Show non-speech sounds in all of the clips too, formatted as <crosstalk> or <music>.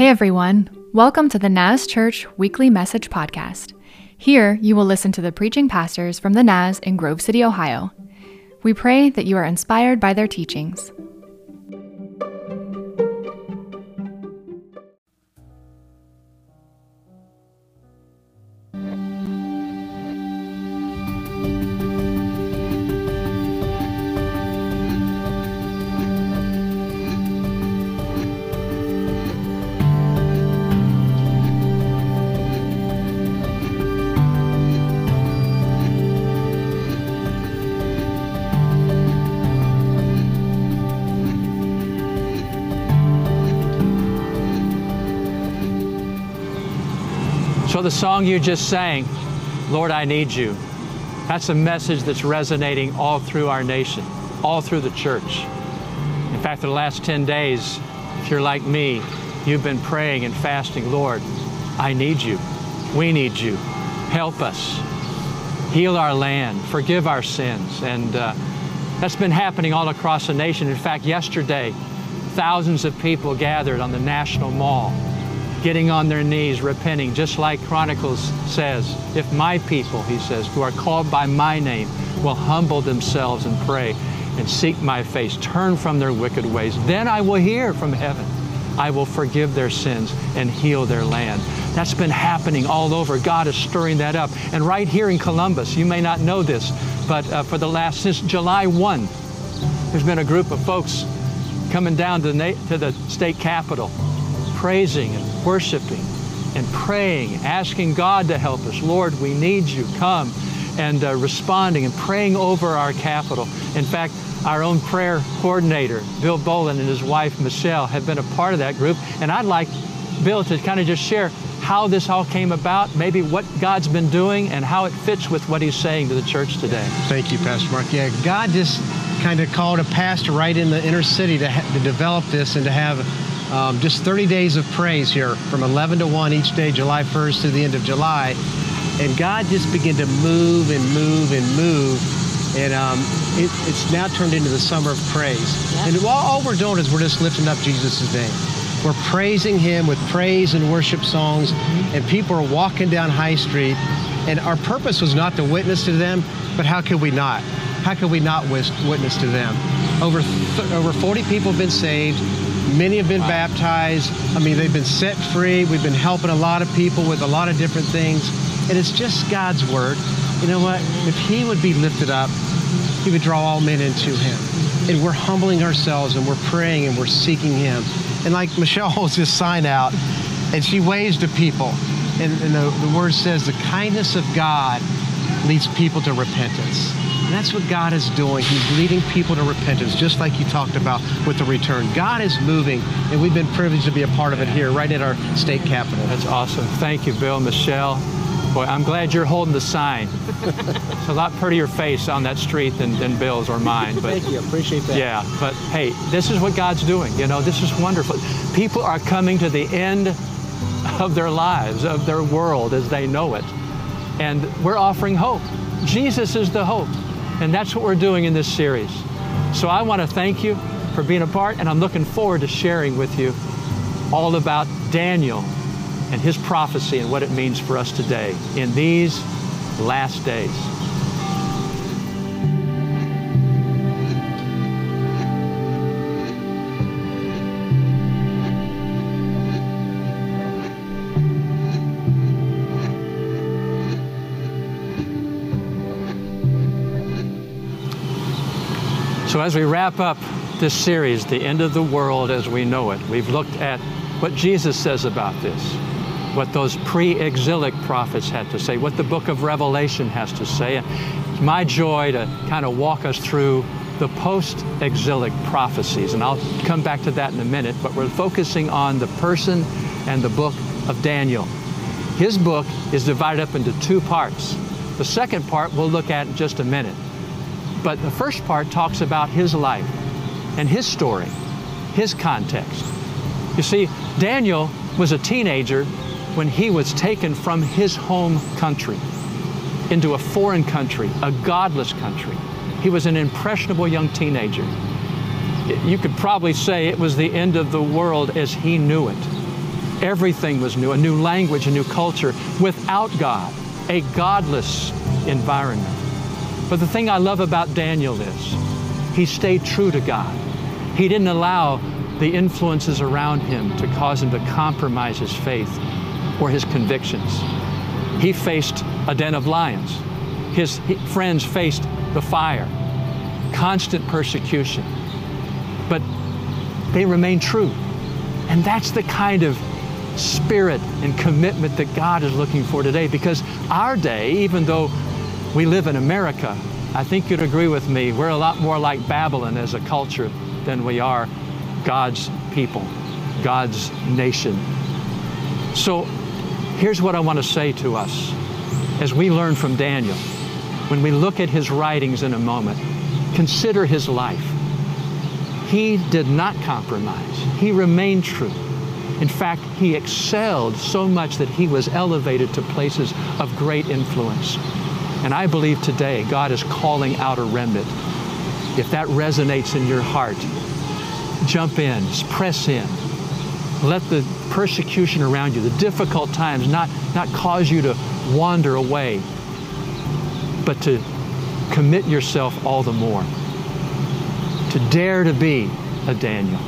Hey everyone, welcome to the Naz Church Weekly Message Podcast. Here you will listen to the preaching pastors from the Naz in Grove City, Ohio. We pray that you are inspired by their teachings. The song you just sang, Lord, I Need You, that's a message that's resonating all through our nation, all through the church. In fact, the last 10 days, if you're like me, you've been praying and fasting, Lord, I need you. We need you. Help us. Heal our land. Forgive our sins. And uh, that's been happening all across the nation. In fact, yesterday, thousands of people gathered on the National Mall getting on their knees, repenting, just like Chronicles says, if my people, he says, who are called by my name, will humble themselves and pray and seek my face, turn from their wicked ways, then I will hear from heaven. I will forgive their sins and heal their land. That's been happening all over. God is stirring that up. And right here in Columbus, you may not know this, but uh, for the last, since July 1, there's been a group of folks coming down to, na- to the state capitol praising and worshiping and praying, asking God to help us. Lord, we need you. Come. And uh, responding and praying over our capital. In fact, our own prayer coordinator, Bill Bolin, and his wife, Michelle, have been a part of that group. And I'd like Bill to kind of just share how this all came about, maybe what God's been doing, and how it fits with what He's saying to the church today. Thank you, Pastor Mark. Yeah, God just kind of called a pastor right in the inner city to, ha- to develop this and to have um, just 30 days of praise here from 11 to 1 each day, July 1st to the end of July. And God just began to move and move and move. And um, it, it's now turned into the summer of praise. Yeah. And all, all we're doing is we're just lifting up Jesus' name. We're praising him with praise and worship songs, mm-hmm. and people are walking down High Street. And our purpose was not to witness to them, but how could we not? How could we not witness to them? Over, th- over 40 people have been saved. Many have been wow. baptized. I mean, they've been set free. We've been helping a lot of people with a lot of different things. And it's just God's word. You know what? If He would be lifted up, He would draw all men into Him. And we're humbling ourselves and we're praying and we're seeking Him. And like Michelle <laughs> holds this sign out and she waves to people. And, and the, the word says, the kindness of God leads people to repentance. And that's what God is doing. He's leading people to repentance, just like you talked about with the return. God is moving, and we've been privileged to be a part of it here, right at our state capitol. That's awesome. Thank you, Bill, Michelle. Boy, I'm glad you're holding the sign. it's a lot prettier face on that street than, than Bill's or mine. But Thank you. Appreciate that. Yeah, but hey, this is what God's doing. You know, this is wonderful. People are coming to the end of their lives, of their world as they know it. And we're offering hope. Jesus is the hope. And that's what we're doing in this series. So I want to thank you for being a part, and I'm looking forward to sharing with you all about Daniel and his prophecy and what it means for us today in these last days. So, as we wrap up this series, The End of the World as We Know It, we've looked at what Jesus says about this, what those pre exilic prophets had to say, what the book of Revelation has to say. And It's my joy to kind of walk us through the post exilic prophecies, and I'll come back to that in a minute, but we're focusing on the person and the book of Daniel. His book is divided up into two parts. The second part we'll look at in just a minute. But the first part talks about his life and his story, his context. You see, Daniel was a teenager when he was taken from his home country into a foreign country, a godless country. He was an impressionable young teenager. You could probably say it was the end of the world as he knew it. Everything was new a new language, a new culture without God, a godless environment. But the thing I love about Daniel is he stayed true to God. He didn't allow the influences around him to cause him to compromise his faith or his convictions. He faced a den of lions. His friends faced the fire, constant persecution. But they remained true. And that's the kind of spirit and commitment that God is looking for today because our day, even though we live in America, I think you'd agree with me, we're a lot more like Babylon as a culture than we are God's people, God's nation. So here's what I want to say to us as we learn from Daniel. When we look at his writings in a moment, consider his life. He did not compromise, he remained true. In fact, he excelled so much that he was elevated to places of great influence. And I believe today God is calling out a remnant. If that resonates in your heart, jump in, press in. Let the persecution around you, the difficult times, not, not cause you to wander away, but to commit yourself all the more. To dare to be a Daniel.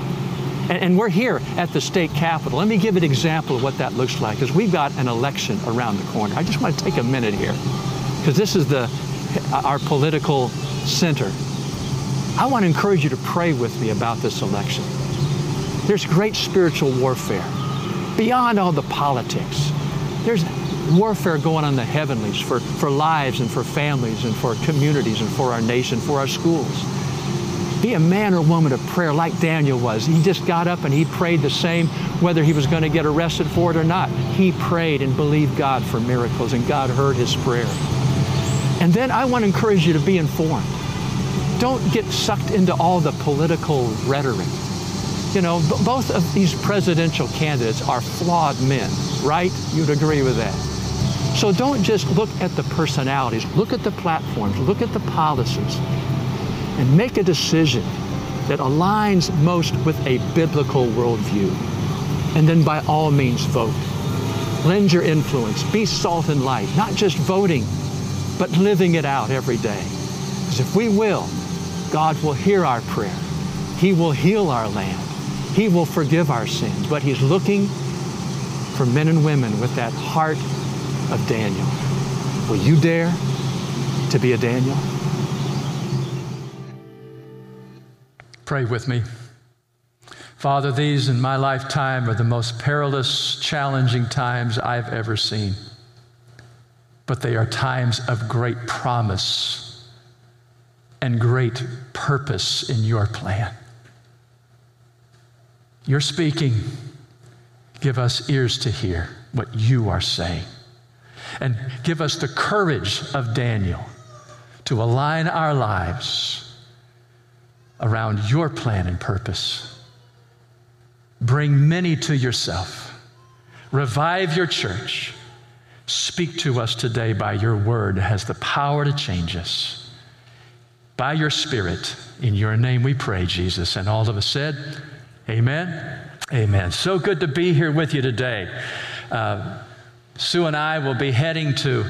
And, and, we're here at the state capitol. Let me give an example of what that looks like, because we've got an election around the corner. I just want to take a minute here, because this is the, our political center. I want to encourage you to pray with me about this election. There's great spiritual warfare beyond all the politics. There's warfare going on in the heavenlies for, for lives and for families and for communities and for our nation, for our schools. Be a man or woman of prayer like Daniel was. He just got up and he prayed the same, whether he was going to get arrested for it or not. He prayed and believed God for miracles, and God heard his prayer. And then I want to encourage you to be informed don't get sucked into all the political rhetoric. You know, both of these presidential candidates are flawed men, right? You'd agree with that. So don't just look at the personalities, look at the platforms, look at the policies, and make a decision that aligns most with a biblical worldview. And then by all means vote. Lend your influence. Be salt and light, not just voting, but living it out every day. Because if we will, God will hear our prayer. He will heal our land. He will forgive our sins. But He's looking for men and women with that heart of Daniel. Will you dare to be a Daniel? Pray with me. Father, these in my lifetime are the most perilous, challenging times I've ever seen. But they are times of great promise and great purpose in your plan. You're speaking. Give us ears to hear what you are saying. And give us the courage of Daniel to align our lives around your plan and purpose. Bring many to yourself. Revive your church. Speak to us today by your word it has the power to change us by your Spirit. In your name we pray, Jesus. And all of us said, Amen. Amen. So good to be here with you today. Uh, Sue and I will be heading to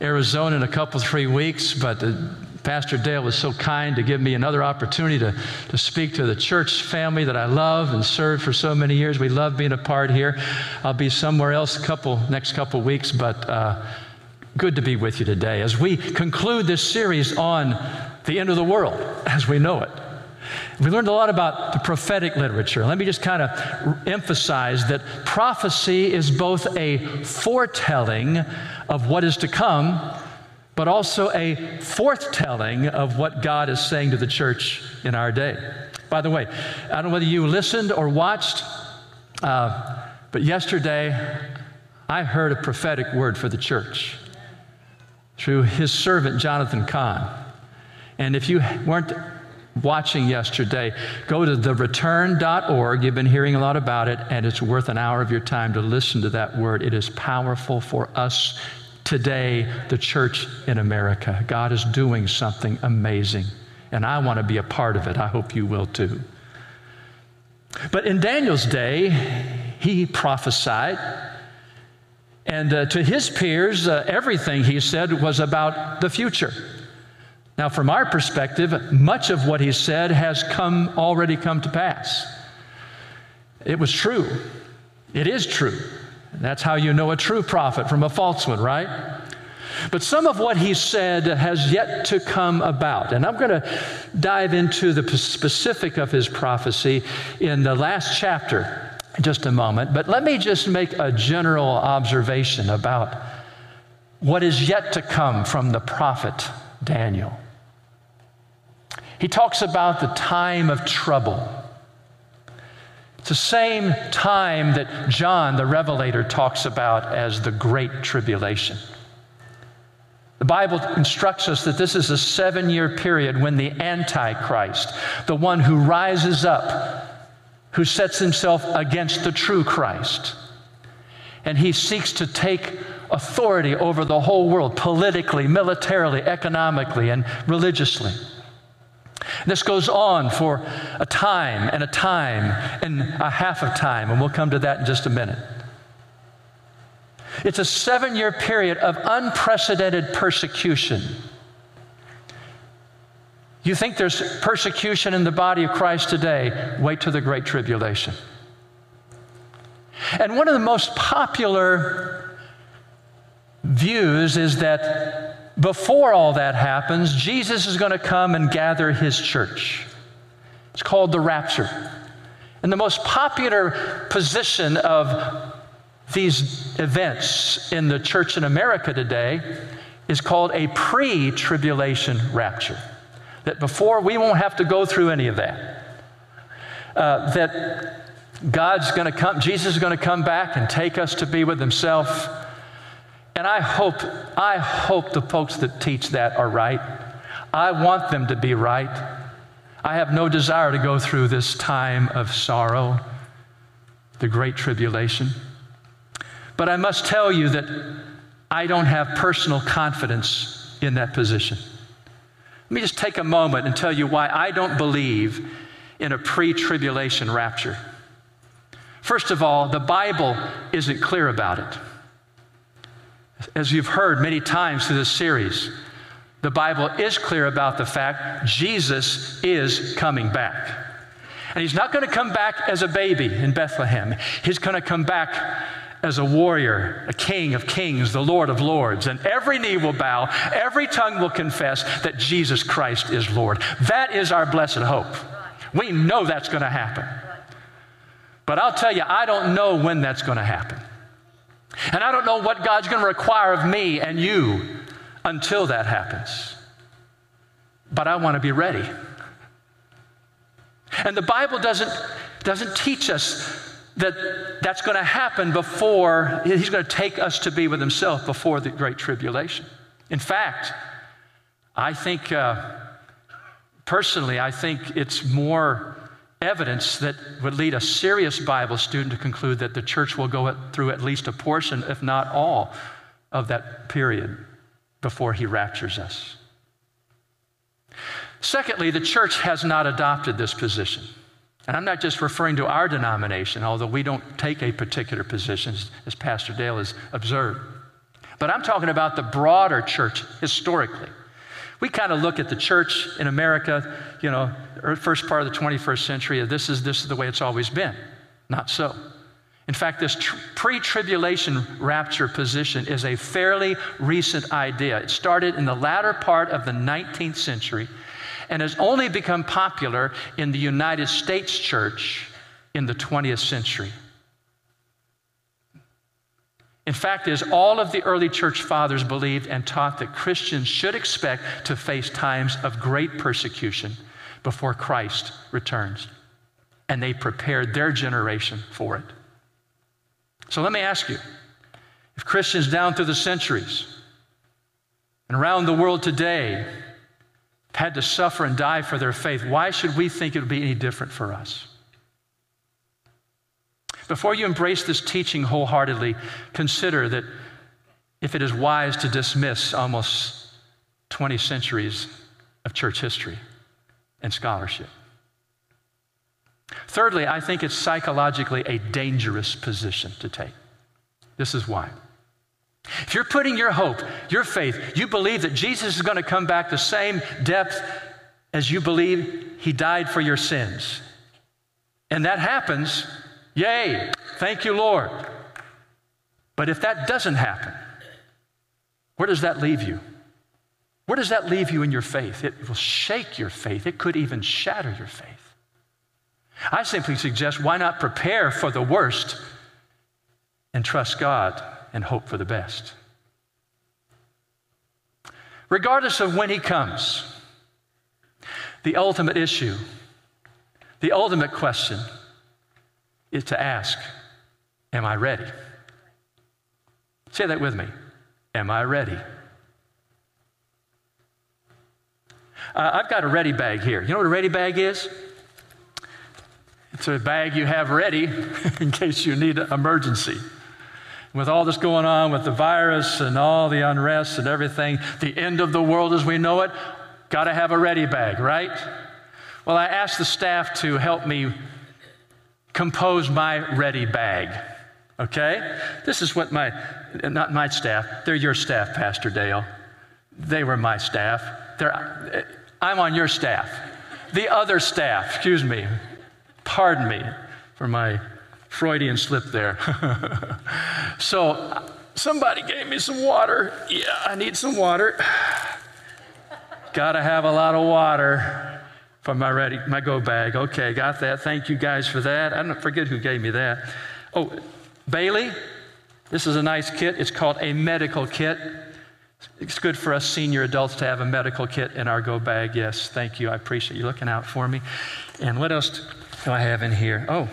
Arizona in a couple, three weeks, but Pastor Dale was so kind to give me another opportunity to, to speak to the church family that I love and served for so many years. We love being a part here. I'll be somewhere else a couple next couple weeks, but uh, good to be with you today as we conclude this series on the end of the world as we know it. We learned a lot about the prophetic literature. Let me just kind of emphasize that prophecy is both a foretelling of what is to come, but also a forthtelling of what God is saying to the church in our day. By the way, I don't know whether you listened or watched, uh, but yesterday I heard a prophetic word for the church through his servant Jonathan Cahn. And if you weren't watching yesterday, go to thereturn.org. You've been hearing a lot about it, and it's worth an hour of your time to listen to that word. It is powerful for us today, the church in America. God is doing something amazing, and I want to be a part of it. I hope you will too. But in Daniel's day, he prophesied. And uh, to his peers, uh, everything he said was about the future. Now, from our perspective, much of what he said has come already come to pass. It was true. It is true. That's how you know a true prophet from a false one, right? But some of what he said has yet to come about. And I'm going to dive into the specific of his prophecy in the last chapter in just a moment. But let me just make a general observation about what is yet to come from the prophet Daniel. He talks about the time of trouble. It's the same time that John the Revelator talks about as the Great Tribulation. The Bible instructs us that this is a seven year period when the Antichrist, the one who rises up, who sets himself against the true Christ, and he seeks to take authority over the whole world politically, militarily, economically, and religiously. This goes on for a time and a time and a half of time, and we'll come to that in just a minute. It's a seven year period of unprecedented persecution. You think there's persecution in the body of Christ today? Wait till the Great Tribulation. And one of the most popular views is that before all that happens, Jesus is going to come and gather his church. It's called the rapture. And the most popular position of these events in the church in America today is called a pre tribulation rapture. That before we won't have to go through any of that. Uh, that God's going to come, Jesus is going to come back and take us to be with Himself. And I hope, I hope the folks that teach that are right. I want them to be right. I have no desire to go through this time of sorrow, the great tribulation. But I must tell you that I don't have personal confidence in that position. Let me just take a moment and tell you why I don't believe in a pre tribulation rapture. First of all, the Bible isn't clear about it. As you've heard many times through this series, the Bible is clear about the fact Jesus is coming back. And he's not going to come back as a baby in Bethlehem. He's going to come back as a warrior, a king of kings, the Lord of lords. And every knee will bow, every tongue will confess that Jesus Christ is Lord. That is our blessed hope. We know that's going to happen. But I'll tell you, I don't know when that's going to happen. And I don't know what God's going to require of me and you until that happens. But I want to be ready. And the Bible doesn't, doesn't teach us that that's going to happen before he's going to take us to be with himself before the great tribulation. In fact, I think, uh, personally, I think it's more evidence that would lead a serious Bible student to conclude that the church will go through at least a portion, if not all, of that period before he raptures us. Secondly, the church has not adopted this position. And I'm not just referring to our denomination, although we don't take a particular position, as Pastor Dale has observed. But I'm talking about the broader church historically. We kind of look at the church in America, you know, first part of the 21st century, this is, this is the way it's always been. Not so. In fact, this tr- pre tribulation rapture position is a fairly recent idea. It started in the latter part of the 19th century and has only become popular in the United States church in the 20th century. In fact, is all of the early church fathers believed and taught that Christians should expect to face times of great persecution before Christ returns. And they prepared their generation for it. So let me ask you if Christians down through the centuries and around the world today had to suffer and die for their faith, why should we think it would be any different for us? Before you embrace this teaching wholeheartedly, consider that if it is wise to dismiss almost 20 centuries of church history and scholarship. Thirdly, I think it's psychologically a dangerous position to take. This is why. If you're putting your hope, your faith, you believe that Jesus is going to come back the same depth as you believe he died for your sins, and that happens, yay, thank you, Lord. But if that doesn't happen, where does that leave you? Where does that leave you in your faith? It will shake your faith, it could even shatter your faith. I simply suggest why not prepare for the worst and trust God and hope for the best? Regardless of when He comes, the ultimate issue, the ultimate question is to ask, Am I ready? Say that with me. Am I ready? Uh, I've got a ready bag here. You know what a ready bag is? It's a bag you have ready <laughs> in case you need an emergency. With all this going on with the virus and all the unrest and everything, the end of the world as we know it, got to have a ready bag, right? Well, I asked the staff to help me compose my ready bag. Okay? This is what my, not my staff, they're your staff, Pastor Dale. They were my staff. They're, I'm on your staff. The other staff, excuse me, Pardon me for my Freudian slip there. <laughs> so, somebody gave me some water. Yeah, I need some water. Gotta have a lot of water for my ready, my go bag. Okay, got that. Thank you guys for that. I don't forget who gave me that. Oh, Bailey, this is a nice kit. It's called a medical kit. It's good for us senior adults to have a medical kit in our go bag. Yes, thank you. I appreciate you looking out for me. And what else do I have in here? Oh,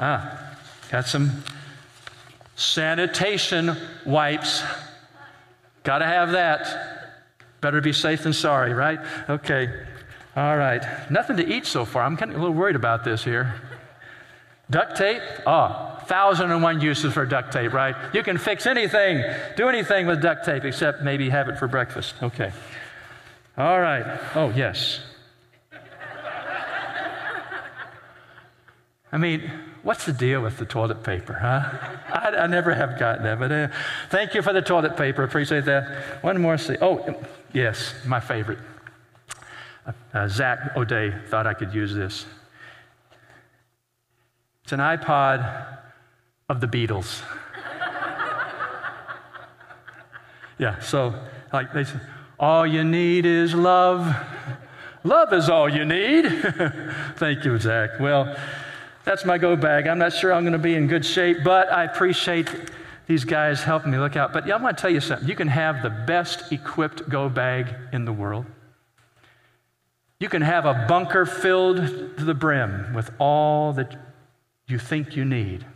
ah, got some sanitation wipes. Got to have that. Better be safe than sorry, right? Okay. All right. Nothing to eat so far. I'm kind of a little worried about this here. Duct tape? Oh, thousand and one uses for duct tape, right? You can fix anything, do anything with duct tape except maybe have it for breakfast. Okay. All right. Oh, yes. I mean, what's the deal with the toilet paper, huh? I, I never have gotten that, but uh, thank you for the toilet paper. Appreciate that. One more. See. Oh, yes, my favorite. Uh, Zach O'Day thought I could use this. It's an iPod of the Beatles. <laughs> yeah, so like they said, all you need is love. Love is all you need. <laughs> Thank you, Zach. Well, that's my go bag. I'm not sure I'm going to be in good shape, but I appreciate these guys helping me look out. But yeah, I want to tell you something. You can have the best equipped go bag in the world. You can have a bunker filled to the brim with all that you think you need,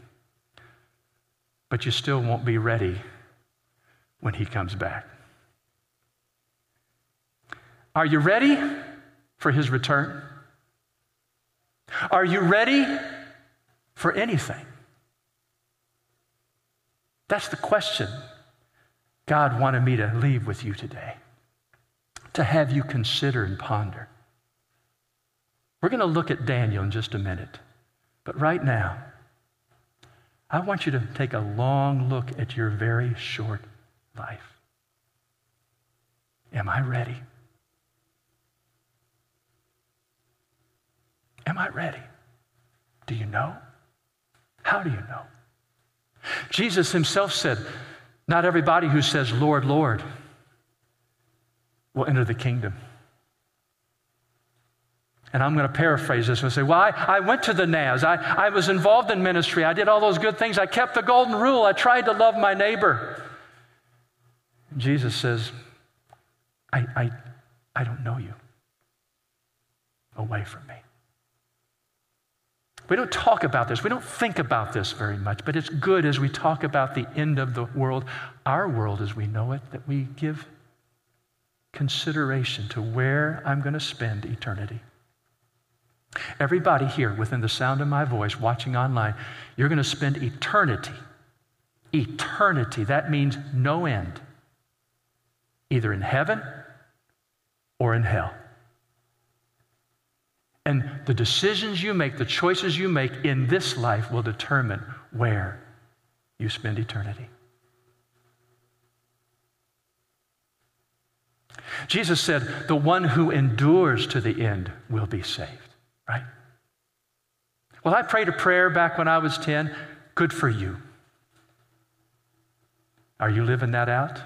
but you still won't be ready when he comes back. Are you ready for his return? Are you ready for anything? That's the question God wanted me to leave with you today, to have you consider and ponder. We're going to look at Daniel in just a minute, but right now, I want you to take a long look at your very short life. Am I ready? Am I ready? Do you know? How do you know? Jesus himself said, Not everybody who says, Lord, Lord, will enter the kingdom. And I'm going to paraphrase this and say, Well, I, I went to the Naz. I, I was involved in ministry. I did all those good things. I kept the golden rule. I tried to love my neighbor. Jesus says, I, I, I don't know you. Away from me. We don't talk about this. We don't think about this very much, but it's good as we talk about the end of the world, our world as we know it, that we give consideration to where I'm going to spend eternity. Everybody here within the sound of my voice, watching online, you're going to spend eternity. Eternity. That means no end, either in heaven or in hell. And the decisions you make, the choices you make in this life will determine where you spend eternity. Jesus said, The one who endures to the end will be saved, right? Well, I prayed a prayer back when I was 10. Good for you. Are you living that out?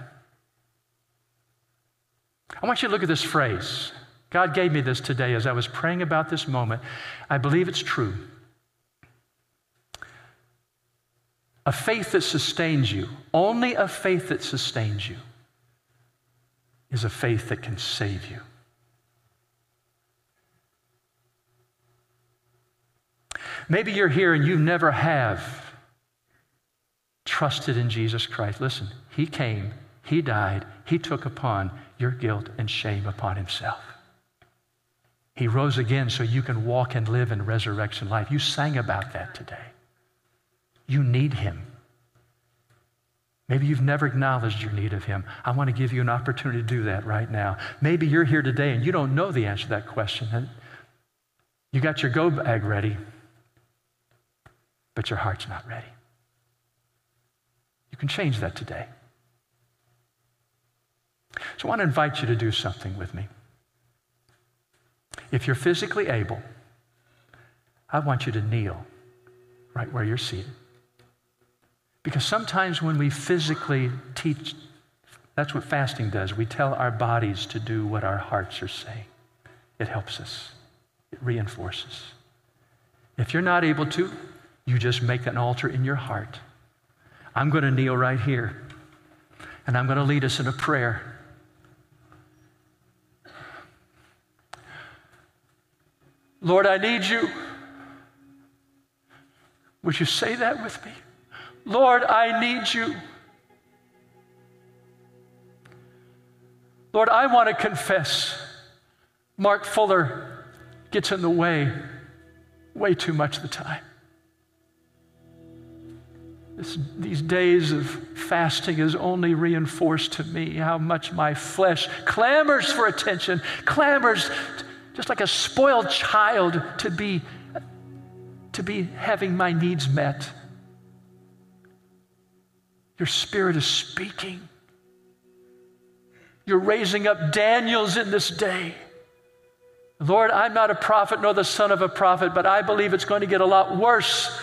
I want you to look at this phrase. God gave me this today as I was praying about this moment. I believe it's true. A faith that sustains you, only a faith that sustains you, is a faith that can save you. Maybe you're here and you never have trusted in Jesus Christ. Listen, He came, He died, He took upon your guilt and shame upon Himself. He rose again so you can walk and live in resurrection life. You sang about that today. You need Him. Maybe you've never acknowledged your need of Him. I want to give you an opportunity to do that right now. Maybe you're here today and you don't know the answer to that question. You got your go bag ready, but your heart's not ready. You can change that today. So I want to invite you to do something with me. If you're physically able, I want you to kneel right where you're seated. Because sometimes when we physically teach, that's what fasting does. We tell our bodies to do what our hearts are saying. It helps us, it reinforces. If you're not able to, you just make an altar in your heart. I'm going to kneel right here, and I'm going to lead us in a prayer. Lord, I need you. Would you say that with me? Lord, I need you. Lord, I want to confess Mark Fuller gets in the way way too much of the time. This, these days of fasting has only reinforced to me how much my flesh clamors for attention, clamors just like a spoiled child to be, to be having my needs met. Your spirit is speaking. You're raising up Daniels in this day. Lord, I'm not a prophet nor the son of a prophet, but I believe it's going to get a lot worse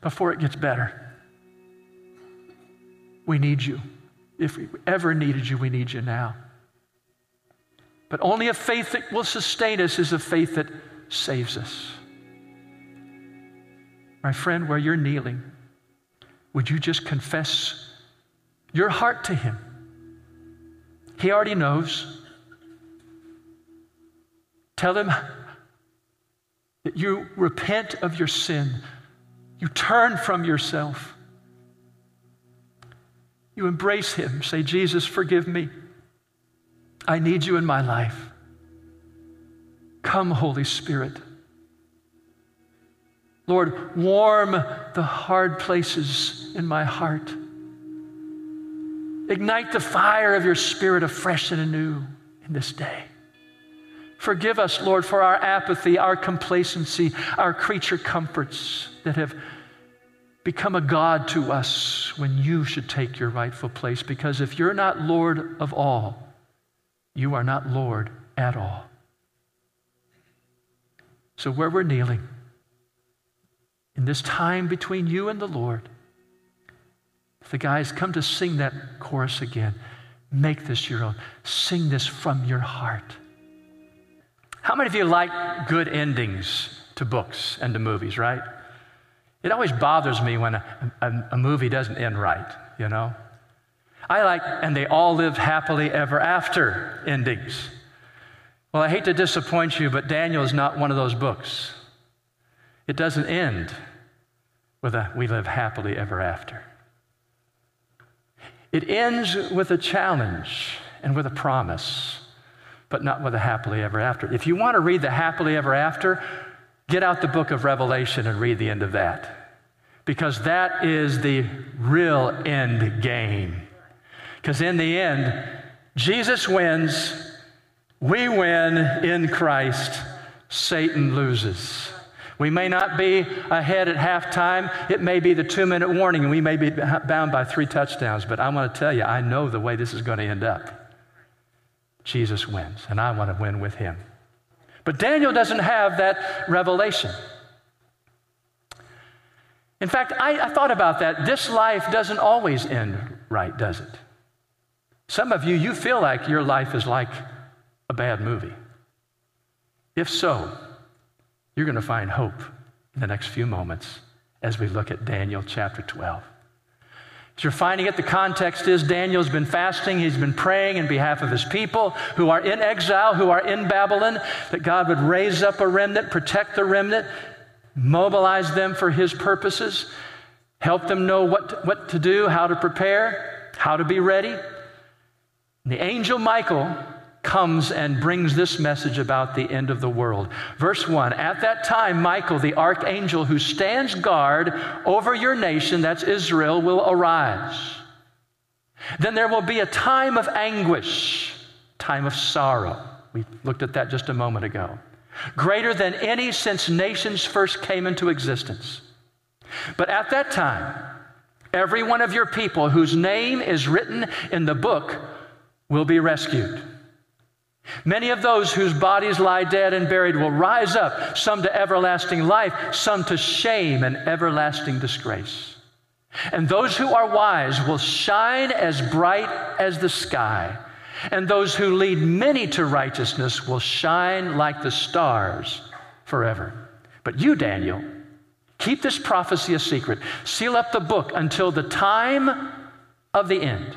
before it gets better. We need you. If we ever needed you, we need you now. But only a faith that will sustain us is a faith that saves us. My friend, where you're kneeling, would you just confess your heart to Him. He already knows. Tell Him that you repent of your sin, you turn from yourself, you embrace Him. Say, Jesus, forgive me. I need you in my life. Come, Holy Spirit. Lord, warm the hard places in my heart. Ignite the fire of your spirit afresh and anew in this day. Forgive us, Lord, for our apathy, our complacency, our creature comforts that have become a God to us when you should take your rightful place. Because if you're not Lord of all, you are not Lord at all. So, where we're kneeling, in this time between you and the Lord, the guys come to sing that chorus again. Make this your own. Sing this from your heart. How many of you like good endings to books and to movies, right? It always bothers me when a, a, a movie doesn't end right, you know? I like, and they all live happily ever after endings. Well, I hate to disappoint you, but Daniel is not one of those books. It doesn't end with a we live happily ever after. It ends with a challenge and with a promise, but not with a happily ever after. If you want to read the happily ever after, get out the book of Revelation and read the end of that. Because that is the real end game. Because in the end, Jesus wins, we win in Christ. Satan loses. We may not be ahead at halftime. It may be the two minute warning, and we may be bound by three touchdowns. But I want to tell you, I know the way this is going to end up. Jesus wins, and I want to win with him. But Daniel doesn't have that revelation. In fact, I, I, thought about that. This life doesn't always end right, does it? Some of you, you feel like your life is like a bad movie. If so, you're going to find hope in the next few moments as we look at Daniel chapter 12. As you're finding it, the context is Daniel's been fasting, he's been praying in behalf of his people who are in exile, who are in Babylon, that God would raise up a remnant, protect the remnant, mobilize them for his purposes, help them know what to, what to do, how to prepare, how to be ready. And the angel Michael comes and brings this message about the end of the world. Verse 1 At that time, Michael, the archangel who stands guard over your nation, that's Israel, will arise. Then there will be a time of anguish, time of sorrow. We looked at that just a moment ago. Greater than any since nations first came into existence. But at that time, every one of your people whose name is written in the book will be rescued. Many of those whose bodies lie dead and buried will rise up, some to everlasting life, some to shame and everlasting disgrace. And those who are wise will shine as bright as the sky, and those who lead many to righteousness will shine like the stars forever. But you, Daniel, keep this prophecy a secret. Seal up the book until the time of the end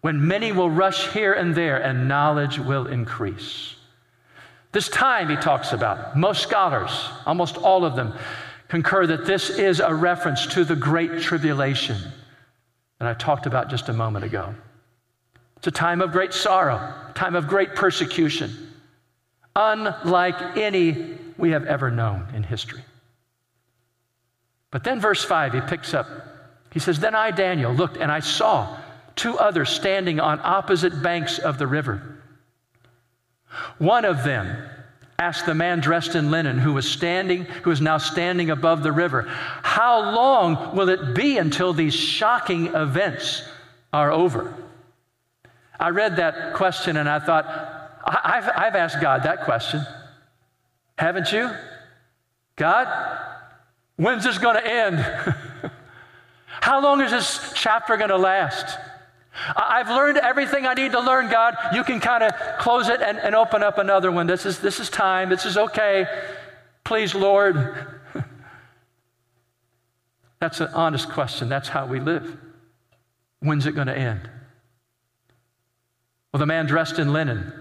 when many will rush here and there and knowledge will increase. This time he talks about, most scholars, almost all of them, concur that this is a reference to the Great Tribulation that I talked about just a moment ago. It's a time of great sorrow, time of great persecution, unlike any we have ever known in history. But then, verse 5, he picks up. He says, Then I, Daniel, looked and I saw two others standing on opposite banks of the river. One of them asked the man dressed in linen who was standing, who is now standing above the river, How long will it be until these shocking events are over? I read that question and I thought, I've, I've asked God that question. Haven't you? God, when's this going to end? <laughs> How long is this chapter going to last? I've learned everything I need to learn, God. You can kind of close it and, and open up another one. This is, this is time. This is okay. Please, Lord. <laughs> That's an honest question. That's how we live. When's it going to end? Well, the man dressed in linen,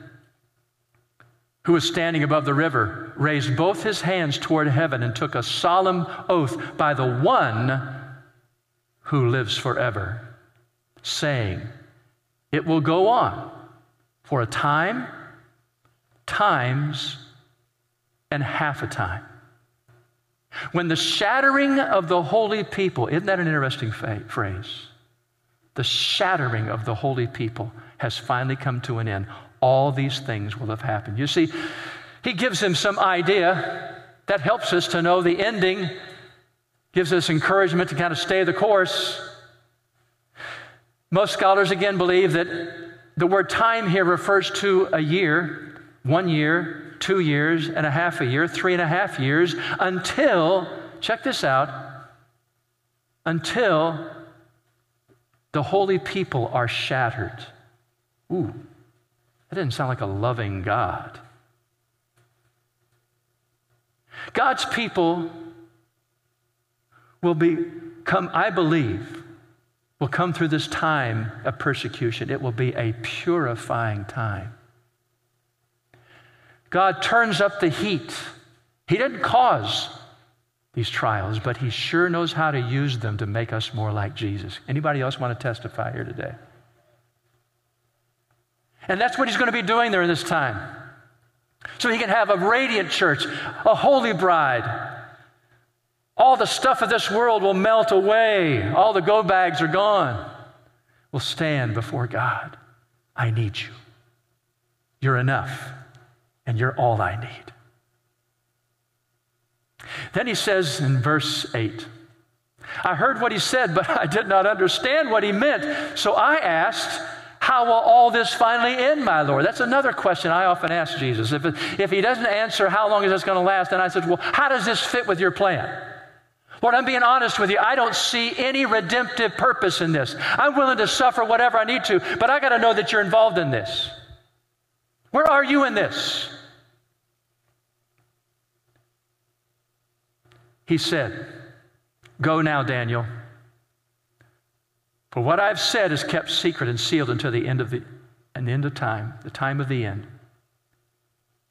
who was standing above the river, raised both his hands toward heaven and took a solemn oath by the one who lives forever saying, It will go on for a time, times, and half a time. When the shattering of the holy people, isn't that an interesting fa- phrase? The shattering of the holy people has finally come to an end. All these things will have happened. You see, he gives him some idea that helps us to know the ending, gives us encouragement to kind of stay the course. Most scholars again believe that the word time here refers to a year, one year, two years and a half a year, three and a half years, until, check this out, until the holy people are shattered. Ooh, that didn't sound like a loving God. God's people will become, I believe, will come through this time of persecution. It will be a purifying time. God turns up the heat. He didn't cause these trials, but he sure knows how to use them to make us more like Jesus. Anybody else want to testify here today? And that's what he's going to be doing there in this time. So he can have a radiant church, a holy bride, all the stuff of this world will melt away. All the go bags are gone. We'll stand before God. I need you. You're enough, and you're all I need. Then he says in verse 8, I heard what he said, but <laughs> I did not understand what he meant. So I asked, How will all this finally end, my Lord? That's another question I often ask Jesus. If, if he doesn't answer, How long is this going to last? Then I said, Well, how does this fit with your plan? Lord, I'm being honest with you. I don't see any redemptive purpose in this. I'm willing to suffer whatever I need to, but I got to know that you're involved in this. Where are you in this? He said, Go now, Daniel. For what I've said is kept secret and sealed until the end of the, an end of time, the time of the end.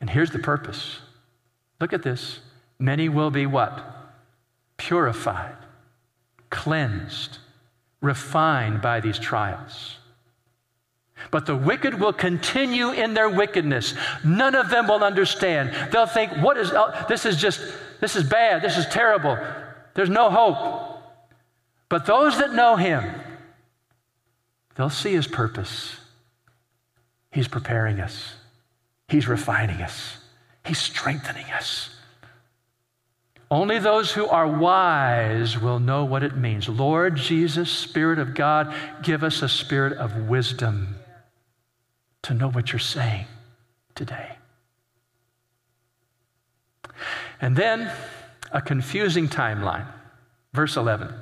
And here's the purpose. Look at this. Many will be what? Purified, cleansed, refined by these trials. But the wicked will continue in their wickedness. None of them will understand. They'll think, what is, oh, this is just, this is bad, this is terrible. There's no hope. But those that know him, they'll see his purpose. He's preparing us, he's refining us, he's strengthening us. Only those who are wise will know what it means. Lord Jesus, Spirit of God, give us a spirit of wisdom to know what you're saying today. And then a confusing timeline. Verse 11.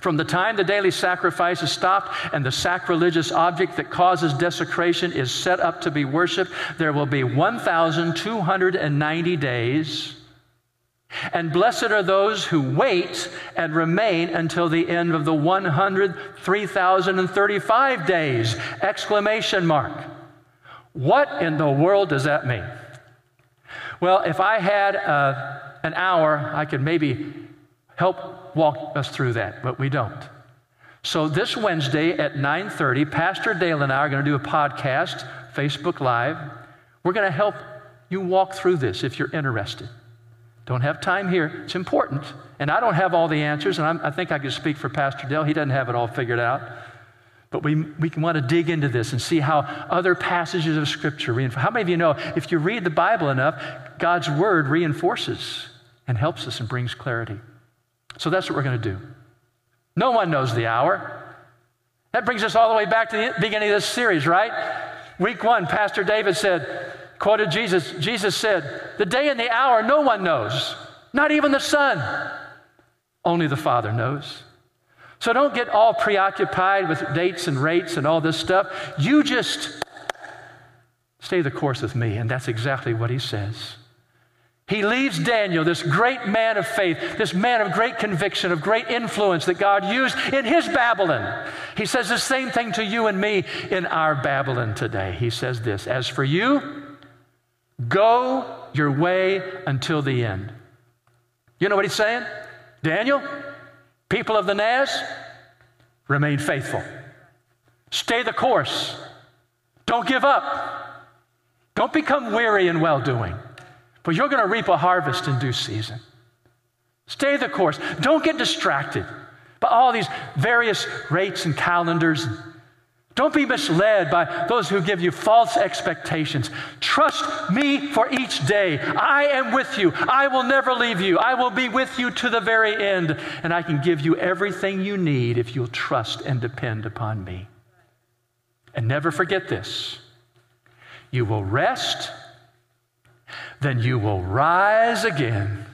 From the time the daily sacrifice is stopped and the sacrilegious object that causes desecration is set up to be worshiped, there will be 1,290 days. And blessed are those who wait and remain until the end of the 103,035 days! Exclamation mark. What in the world does that mean? Well, if I had uh, an hour, I could maybe help walk us through that, but we don't. So this Wednesday at 9:30, Pastor Dale and I are going to do a podcast, Facebook Live. We're going to help you walk through this if you're interested. Don't have time here. It's important. And I don't have all the answers, and I'm, i think I could speak for Pastor Dale. He doesn't have it all figured out. But we, we can want to dig into this and see how other passages of Scripture reinforce. How many of you know if you read the Bible enough, God's Word reinforces and helps us and brings clarity? So that's what we're going to do. No one knows the hour. That brings us all the way back to the beginning of this series, right? Week one, Pastor David said, quoted Jesus, Jesus said, The day and the hour no one knows, not even the Son. Only the Father knows. So don't get all preoccupied with dates and rates and all this stuff. You just stay the course with me. And that's exactly what he says. He leaves Daniel, this great man of faith, this man of great conviction, of great influence that God used in his Babylon. He says the same thing to you and me in our Babylon today. He says this As for you, go your way until the end. You know what he's saying? Daniel, People of the Naz, remain faithful. Stay the course. Don't give up. Don't become weary in well doing, for you're going to reap a harvest in due season. Stay the course. Don't get distracted by all these various rates and calendars don't be misled by those who give you false expectations. Trust me for each day. I am with you. I will never leave you. I will be with you to the very end. And I can give you everything you need if you'll trust and depend upon me. And never forget this you will rest, then you will rise again,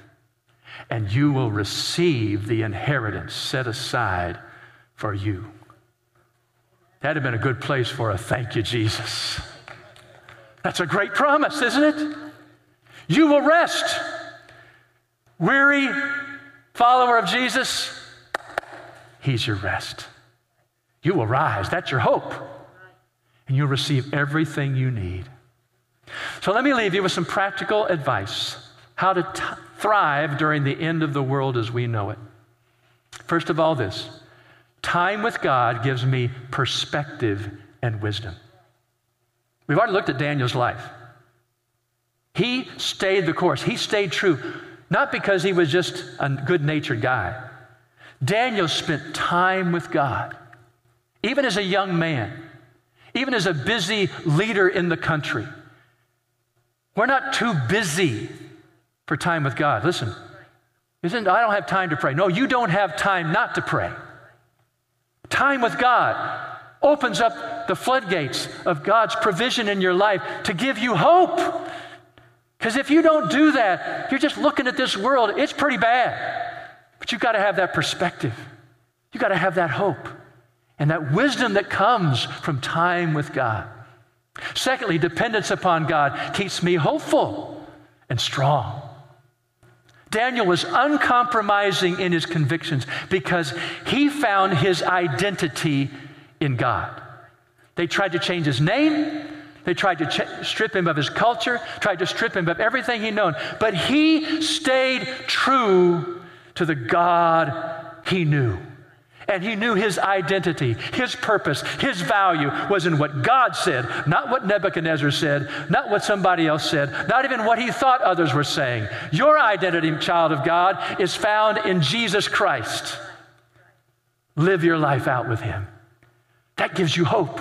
and you will receive the inheritance set aside for you. That'd have been a good place for a thank you, Jesus. That's a great promise, isn't it? You will rest. Weary follower of Jesus, He's your rest. You will rise. That's your hope. And you'll receive everything you need. So let me leave you with some practical advice how to t- thrive during the end of the world as we know it. First of all, this Time with God gives me perspective and wisdom. We've already looked at Daniel's life. He stayed the course, he stayed true, not because he was just a good natured guy. Daniel spent time with God, even as a young man, even as a busy leader in the country. We're not too busy for time with God. Listen, Isn't I don't have time to pray. No, you don't have time not to pray. Time with God opens up the floodgates of God's provision in your life to give you hope. Because if you don't do that, you're just looking at this world, it's pretty bad. But you've got to have that perspective. You've got to have that hope and that wisdom that comes from time with God. Secondly, dependence upon God keeps me hopeful and strong. Daniel was uncompromising in his convictions because he found his identity in God. They tried to change his name, they tried to ch- strip him of his culture, tried to strip him of everything he'd known, but he stayed true to the God he knew. And he knew his identity, his purpose, his value was in what God said, not what Nebuchadnezzar said, not what somebody else said, not even what he thought others were saying. Your identity, child of God, is found in Jesus Christ. Live your life out with him. That gives you hope.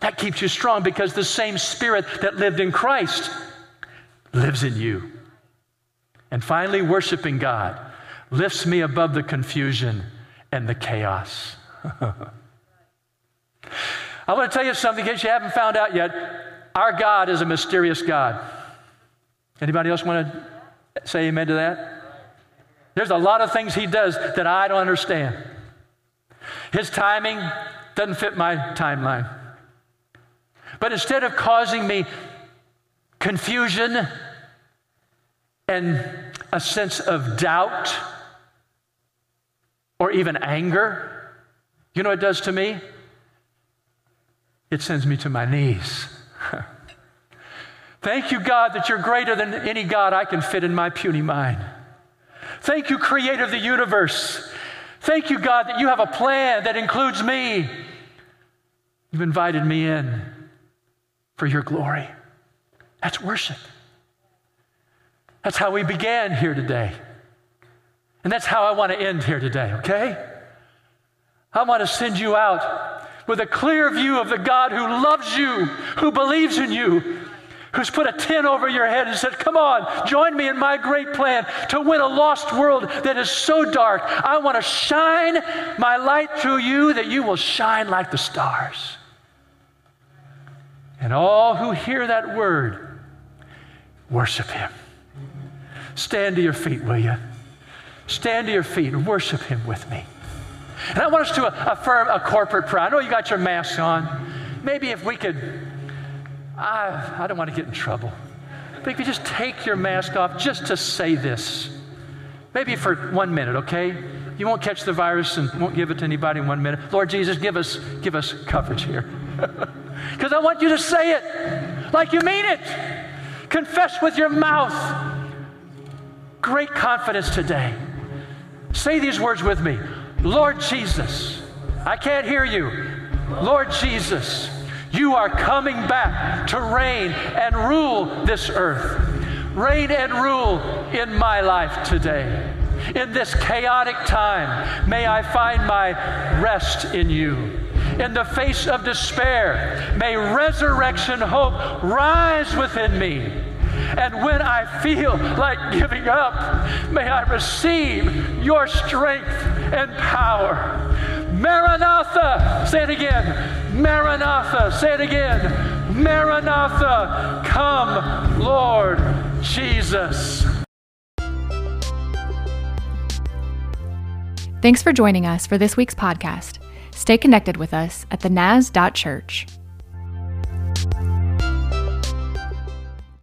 That keeps you strong because the same spirit that lived in Christ lives in you. And finally, worshiping God lifts me above the confusion and the chaos. <laughs> I want to tell you something in case you haven't found out yet. Our God is a mysterious God. Anybody else want to say amen to that? There's a lot of things he does that I don't understand. His timing doesn't fit my timeline. But instead of causing me confusion and a sense of doubt, or even anger, you know what it does to me? It sends me to my knees. <laughs> Thank you, God, that you're greater than any God I can fit in my puny mind. Thank you, Creator of the universe. Thank you, God, that you have a plan that includes me. You've invited me in for your glory. That's worship. That's how we began here today. And that's how I want to end here today, okay? I want to send you out with a clear view of the God who loves you, who believes in you, who's put a tent over your head and said, Come on, join me in my great plan to win a lost world that is so dark. I want to shine my light through you that you will shine like the stars. And all who hear that word, worship him. Stand to your feet, will you? Stand to your feet and worship Him with me. And I want us to affirm a corporate prayer. I know you got your mask on. Maybe if we could, I, I don't want to get in trouble. But if you just take your mask off just to say this, maybe for one minute, okay? You won't catch the virus and won't give it to anybody in one minute. Lord Jesus, give us, give us coverage here. <laughs> Because I want you to say it like you mean it. Confess with your mouth. Great confidence today. Say these words with me Lord Jesus, I can't hear you. Lord Jesus, you are coming back to reign and rule this earth. Reign and rule in my life today. In this chaotic time, may I find my rest in you. In the face of despair, may resurrection hope rise within me. And when I feel like giving up, may I receive your strength and power. Maranatha, say it again. Maranatha, say it again. Maranatha, come, Lord Jesus. Thanks for joining us for this week's podcast. Stay connected with us at thenaz.church.